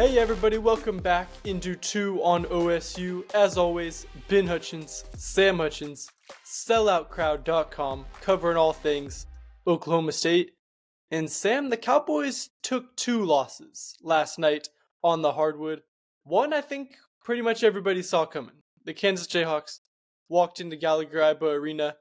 Hey everybody, welcome back into 2 on OSU. As always, Ben Hutchins, Sam Hutchins, selloutcrowd.com, covering all things Oklahoma State. And Sam, the Cowboys took two losses last night on the hardwood. One I think pretty much everybody saw coming. The Kansas Jayhawks walked into Gallagher Iba Arena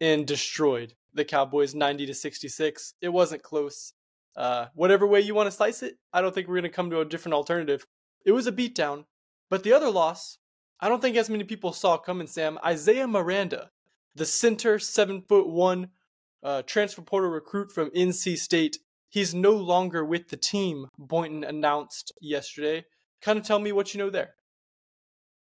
and destroyed the Cowboys 90 to 66. It wasn't close. Uh, whatever way you want to slice it, I don't think we're going to come to a different alternative. It was a beatdown. But the other loss, I don't think as many people saw coming, Sam. Isaiah Miranda, the center, seven foot one, uh, transfer portal recruit from NC State. He's no longer with the team, Boynton announced yesterday. Kind of tell me what you know there.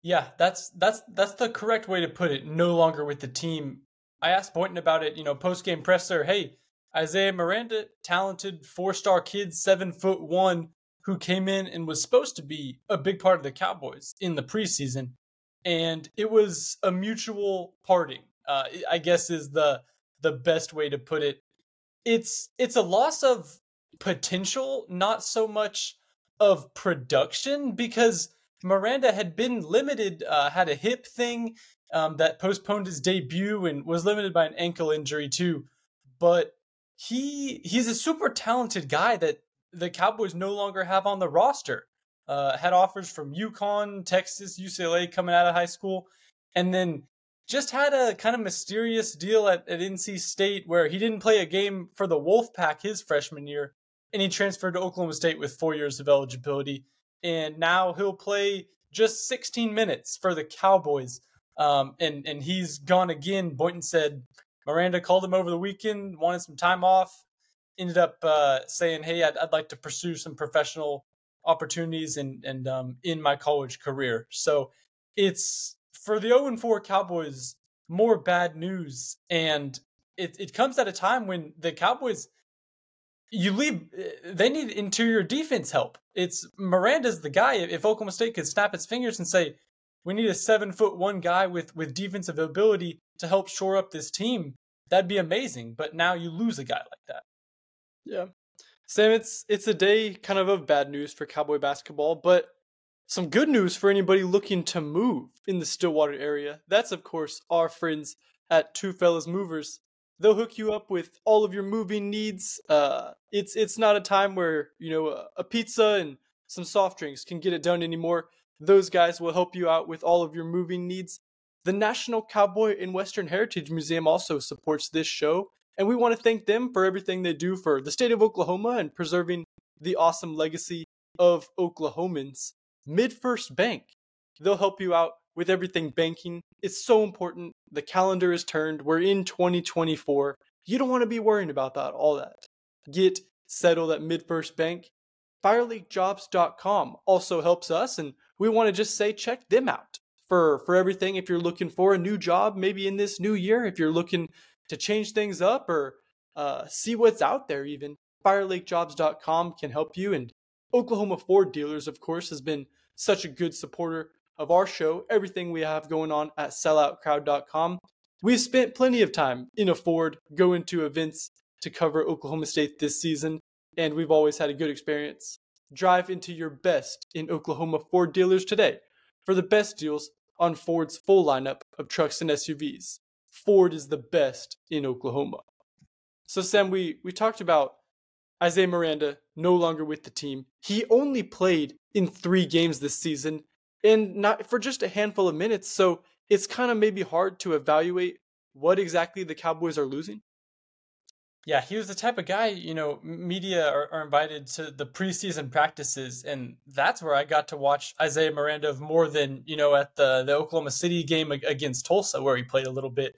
Yeah, that's that's that's the correct way to put it. No longer with the team. I asked Boynton about it, you know, post game presser. Hey, Isaiah Miranda, talented four star kid, seven foot one, who came in and was supposed to be a big part of the Cowboys in the preseason, and it was a mutual parting. Uh, I guess is the the best way to put it. It's it's a loss of potential, not so much of production, because Miranda had been limited, uh, had a hip thing um, that postponed his debut and was limited by an ankle injury too. But he he's a super talented guy that the Cowboys no longer have on the roster. Uh, had offers from UConn, Texas, UCLA coming out of high school, and then just had a kind of mysterious deal at, at NC State where he didn't play a game for the Wolfpack his freshman year, and he transferred to Oklahoma State with four years of eligibility, and now he'll play just 16 minutes for the Cowboys. Um, and and he's gone again. Boynton said Miranda called him over the weekend, wanted some time off, ended up uh, saying, "Hey, I'd, I'd, like to pursue some professional opportunities and and um, in my college career." So it's for the 0 4 Cowboys more bad news, and it it comes at a time when the Cowboys you leave they need interior defense help. It's Miranda's the guy. If Oklahoma State could snap its fingers and say, we need a seven foot one guy with with defensive ability to help shore up this team. That'd be amazing. But now you lose a guy like that. Yeah. Sam, it's it's a day kind of of bad news for Cowboy basketball, but some good news for anybody looking to move in the Stillwater area. That's of course our friends at Two Fellas Movers. They'll hook you up with all of your moving needs. Uh, it's it's not a time where you know a, a pizza and some soft drinks can get it done anymore. Those guys will help you out with all of your moving needs. The National Cowboy and Western Heritage Museum also supports this show, and we want to thank them for everything they do for the state of Oklahoma and preserving the awesome legacy of Oklahomans. MidFirst Bank, they'll help you out with everything banking. It's so important. The calendar is turned. We're in 2024. You don't want to be worrying about that, all that. Get settled at MidFirst Bank. FireLakeJobs.com also helps us, and we want to just say check them out for for everything. If you're looking for a new job, maybe in this new year, if you're looking to change things up or uh, see what's out there, even FireLakeJobs.com can help you. And Oklahoma Ford Dealers, of course, has been such a good supporter of our show. Everything we have going on at SelloutCrowd.com. We've spent plenty of time in a Ford going to events to cover Oklahoma State this season and we've always had a good experience. Drive into your best in Oklahoma Ford dealers today for the best deals on Ford's full lineup of trucks and SUVs. Ford is the best in Oklahoma. So Sam, we we talked about Isaiah Miranda no longer with the team. He only played in 3 games this season and not for just a handful of minutes, so it's kind of maybe hard to evaluate what exactly the Cowboys are losing. Yeah, he was the type of guy, you know, media are, are, invited to the preseason practices, and that's where I got to watch Isaiah Miranda more than, you know, at the, the Oklahoma City game against Tulsa, where he played a little bit.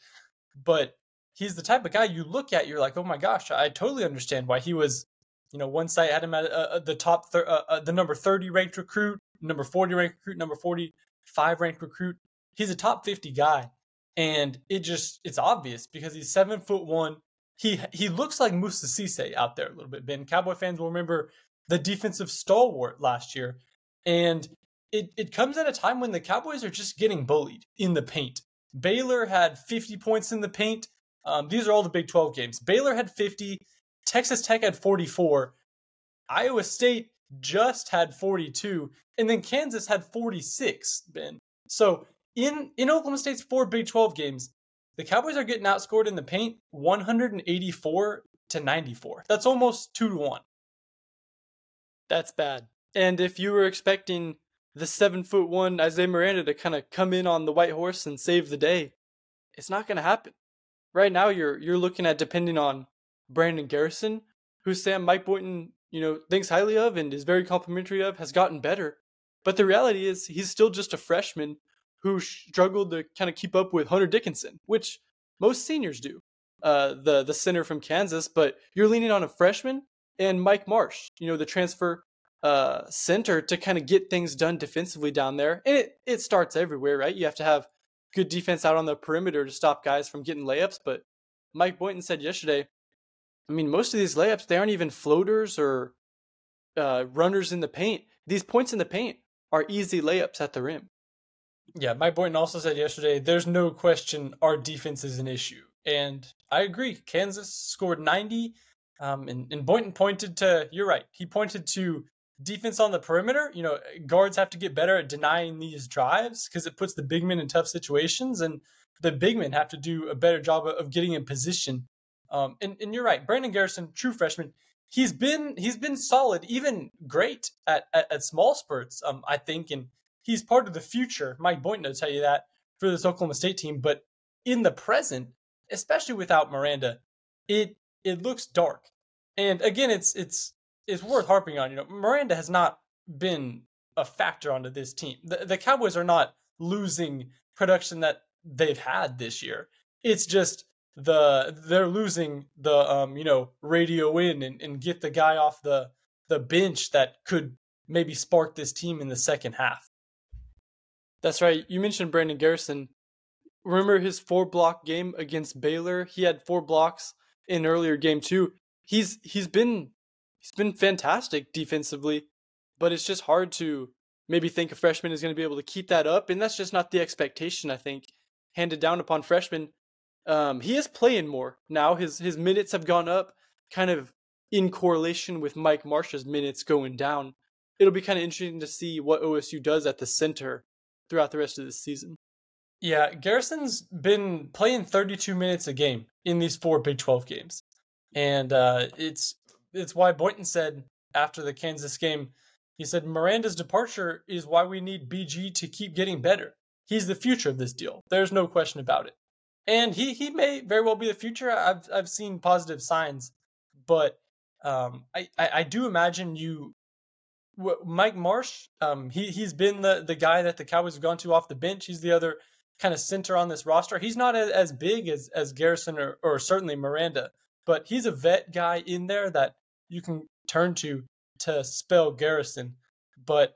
But he's the type of guy you look at, you're like, oh my gosh, I totally understand why he was, you know, one site had him at uh, uh the top, thir- uh, uh, the number 30 ranked recruit, number 40 ranked recruit, number 45 ranked recruit. He's a top 50 guy. And it just, it's obvious because he's seven foot one, he he looks like Moussa Cisse out there a little bit. Ben Cowboy fans will remember the defensive stalwart last year, and it it comes at a time when the Cowboys are just getting bullied in the paint. Baylor had 50 points in the paint. Um, these are all the Big 12 games. Baylor had 50. Texas Tech had 44. Iowa State just had 42, and then Kansas had 46, Ben. So in, in Oklahoma State's four Big 12 games, the Cowboys are getting outscored in the paint 184 to 94. That's almost two to one. That's bad. And if you were expecting the seven foot one Isaiah Miranda to kind of come in on the white horse and save the day, it's not going to happen. Right now, you're you're looking at depending on Brandon Garrison, who Sam Mike Boynton you know thinks highly of and is very complimentary of, has gotten better. But the reality is, he's still just a freshman who struggled to kind of keep up with Hunter Dickinson, which most seniors do. Uh, the the center from Kansas, but you're leaning on a freshman and Mike Marsh, you know, the transfer uh, center to kind of get things done defensively down there. And it, it starts everywhere, right? You have to have good defense out on the perimeter to stop guys from getting layups. But Mike Boynton said yesterday, I mean, most of these layups, they aren't even floaters or uh, runners in the paint. These points in the paint are easy layups at the rim. Yeah, Mike Boynton also said yesterday, there's no question our defense is an issue. And I agree. Kansas scored 90. Um, and, and Boynton pointed to, you're right, he pointed to defense on the perimeter. You know, guards have to get better at denying these drives because it puts the big men in tough situations. And the big men have to do a better job of getting in position. Um, and, and you're right, Brandon Garrison, true freshman, he's been he's been solid, even great at, at, at small spurts. Um, I think, and he's part of the future. Mike Boynton will tell you that for this Oklahoma State team. But in the present, especially without Miranda, it it looks dark. And again, it's it's it's worth harping on. You know, Miranda has not been a factor onto this team. The, the Cowboys are not losing production that they've had this year. It's just the they're losing the um you know radio in and, and get the guy off the the bench that could maybe spark this team in the second half. That's right. You mentioned Brandon Garrison. Remember his four block game against Baylor? He had four blocks in earlier game too. He's he's been he's been fantastic defensively, but it's just hard to maybe think a freshman is going to be able to keep that up, and that's just not the expectation I think handed down upon freshmen. Um, he is playing more now. His his minutes have gone up, kind of in correlation with Mike Marsh's minutes going down. It'll be kind of interesting to see what OSU does at the center throughout the rest of this season. Yeah, Garrison's been playing 32 minutes a game in these four Big 12 games, and uh, it's it's why Boynton said after the Kansas game, he said Miranda's departure is why we need BG to keep getting better. He's the future of this deal. There's no question about it, and he he may very well be the future. I've I've seen positive signs, but um, I, I I do imagine you Mike Marsh, um, he he's been the the guy that the Cowboys have gone to off the bench. He's the other kind of center on this roster. He's not as, as big as as Garrison or, or certainly Miranda, but he's a vet guy in there that you can turn to to spell Garrison. But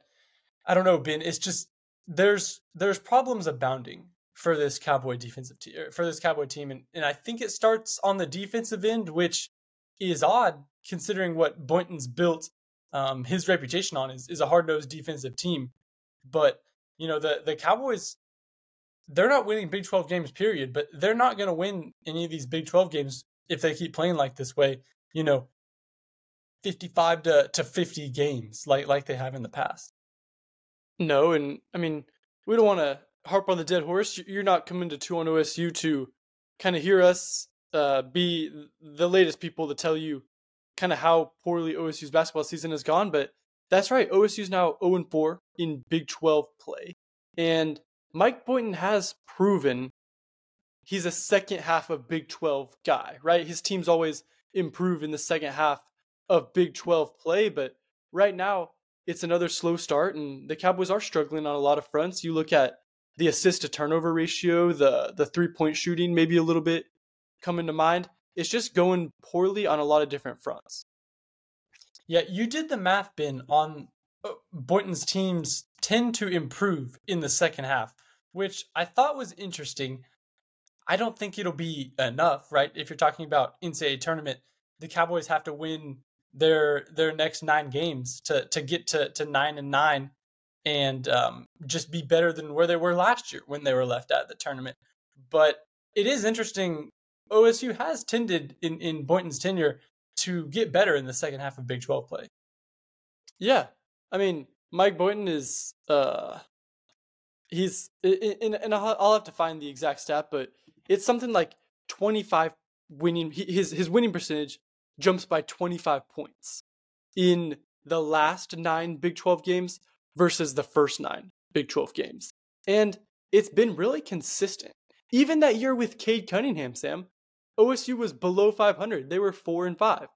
I don't know, Ben. It's just there's there's problems abounding for this Cowboy defensive team for this Cowboy team, and and I think it starts on the defensive end, which is odd considering what Boynton's built um, his reputation on is, is a hard nosed defensive team. But you know the the Cowboys, they're not winning Big Twelve games, period. But they're not going to win any of these Big Twelve games if they keep playing like this way. You know, fifty five to to fifty games like like they have in the past. No, and I mean we don't want to harp on the dead horse. You're not coming to two on OSU to kind of hear us uh, be the latest people to tell you kind of how poorly OSU's basketball season has gone, but that's right. OSU's now 0 4 in Big 12 play. And Mike Boynton has proven he's a second half of Big 12 guy, right? His teams always improve in the second half of Big 12 play, but right now it's another slow start, and the Cowboys are struggling on a lot of fronts. You look at the assist to turnover ratio, the the three point shooting, maybe a little bit coming to mind it's just going poorly on a lot of different fronts. Yeah, you did the math, Ben on uh, Boynton's teams tend to improve in the second half, which I thought was interesting. I don't think it'll be enough, right? If you're talking about NCAA tournament, the Cowboys have to win their their next nine games to to get to to nine and nine, and um, just be better than where they were last year when they were left out of the tournament. But it is interesting OSU has tended in, in Boynton's tenure to get better in the second half of Big 12 play. Yeah, I mean Mike Boynton is uh he's and I'll have to find the exact stat, but it's something like 25 winning his his winning percentage jumps by 25 points in the last 9 Big 12 games versus the first 9 Big 12 games. And it's been really consistent. Even that year with Cade Cunningham, Sam, OSU was below 500. They were 4 and 5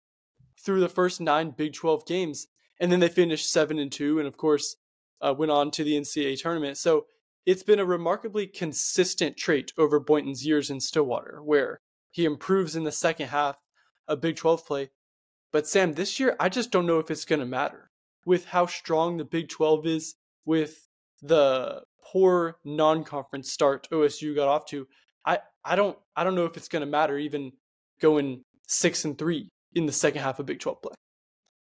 through the first 9 Big 12 games and then they finished 7 and 2 and of course uh, went on to the NCAA tournament. So it's been a remarkably consistent trait over Boynton's years in Stillwater, where he improves in the second half of Big 12 play. But Sam, this year, I just don't know if it's going to matter with how strong the Big 12 is, with the poor non-conference start OSU got off to. I, don't I don't know if it's going to matter even going six and three in the second half of Big 12 play.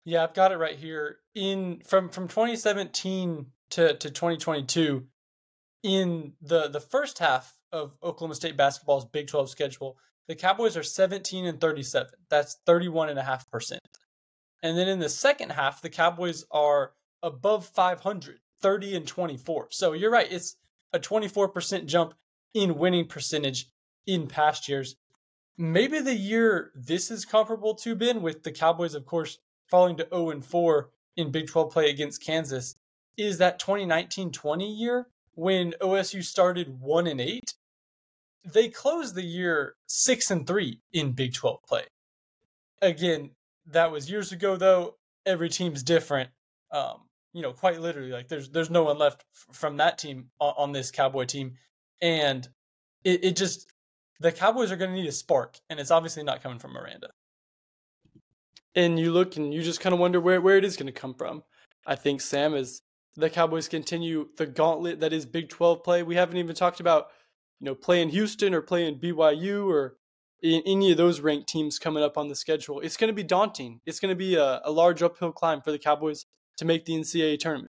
Yeah, I've got it right here. In from from 2017 to to 2022, in the the first half of Oklahoma State basketball's Big 12 schedule, the Cowboys are 17 and 37. That's 31.5%. And then in the second half, the Cowboys are above 500, 30 and 24. So you're right, it's a 24% jump in winning percentage in past years. Maybe the year this is comparable to Ben with the Cowboys of course falling to 0 and 4 in Big 12 play against Kansas is that 2019-20 year when OSU started 1 and 8, they closed the year 6 and 3 in Big 12 play. Again, that was years ago though. Every team's different. Um, you know, quite literally like there's there's no one left f- from that team on, on, this Cowboy team and it, it just the Cowboys are going to need a spark and it's obviously not coming from Miranda. And you look and you just kind of wonder where where it is going to come from. I think Sam is the Cowboys continue the gauntlet that is Big 12 play. We haven't even talked about, you know, playing Houston or playing BYU or any of those ranked teams coming up on the schedule. It's going to be daunting. It's going to be a, a large uphill climb for the Cowboys to make the NCAA tournament.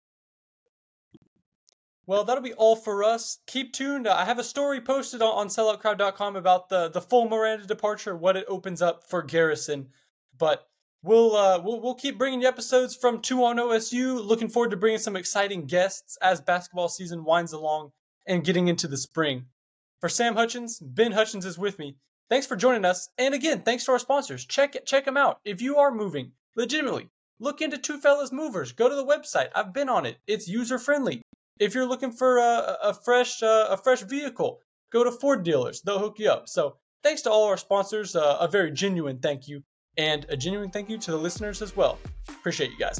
Well, that'll be all for us. Keep tuned. I have a story posted on, selloutcrowd.com about the, the full Miranda departure, what it opens up for Garrison. But We'll, uh, we'll we'll keep bringing you episodes from Two on OSU. Looking forward to bringing some exciting guests as basketball season winds along and getting into the spring. For Sam Hutchins, Ben Hutchins is with me. Thanks for joining us, and again, thanks to our sponsors. Check check them out if you are moving legitimately. Look into Two Fellas Movers. Go to the website. I've been on it. It's user friendly. If you're looking for a, a fresh uh, a fresh vehicle, go to Ford dealers. They'll hook you up. So thanks to all our sponsors. Uh, a very genuine thank you and a genuine thank you to the listeners as well. Appreciate you guys.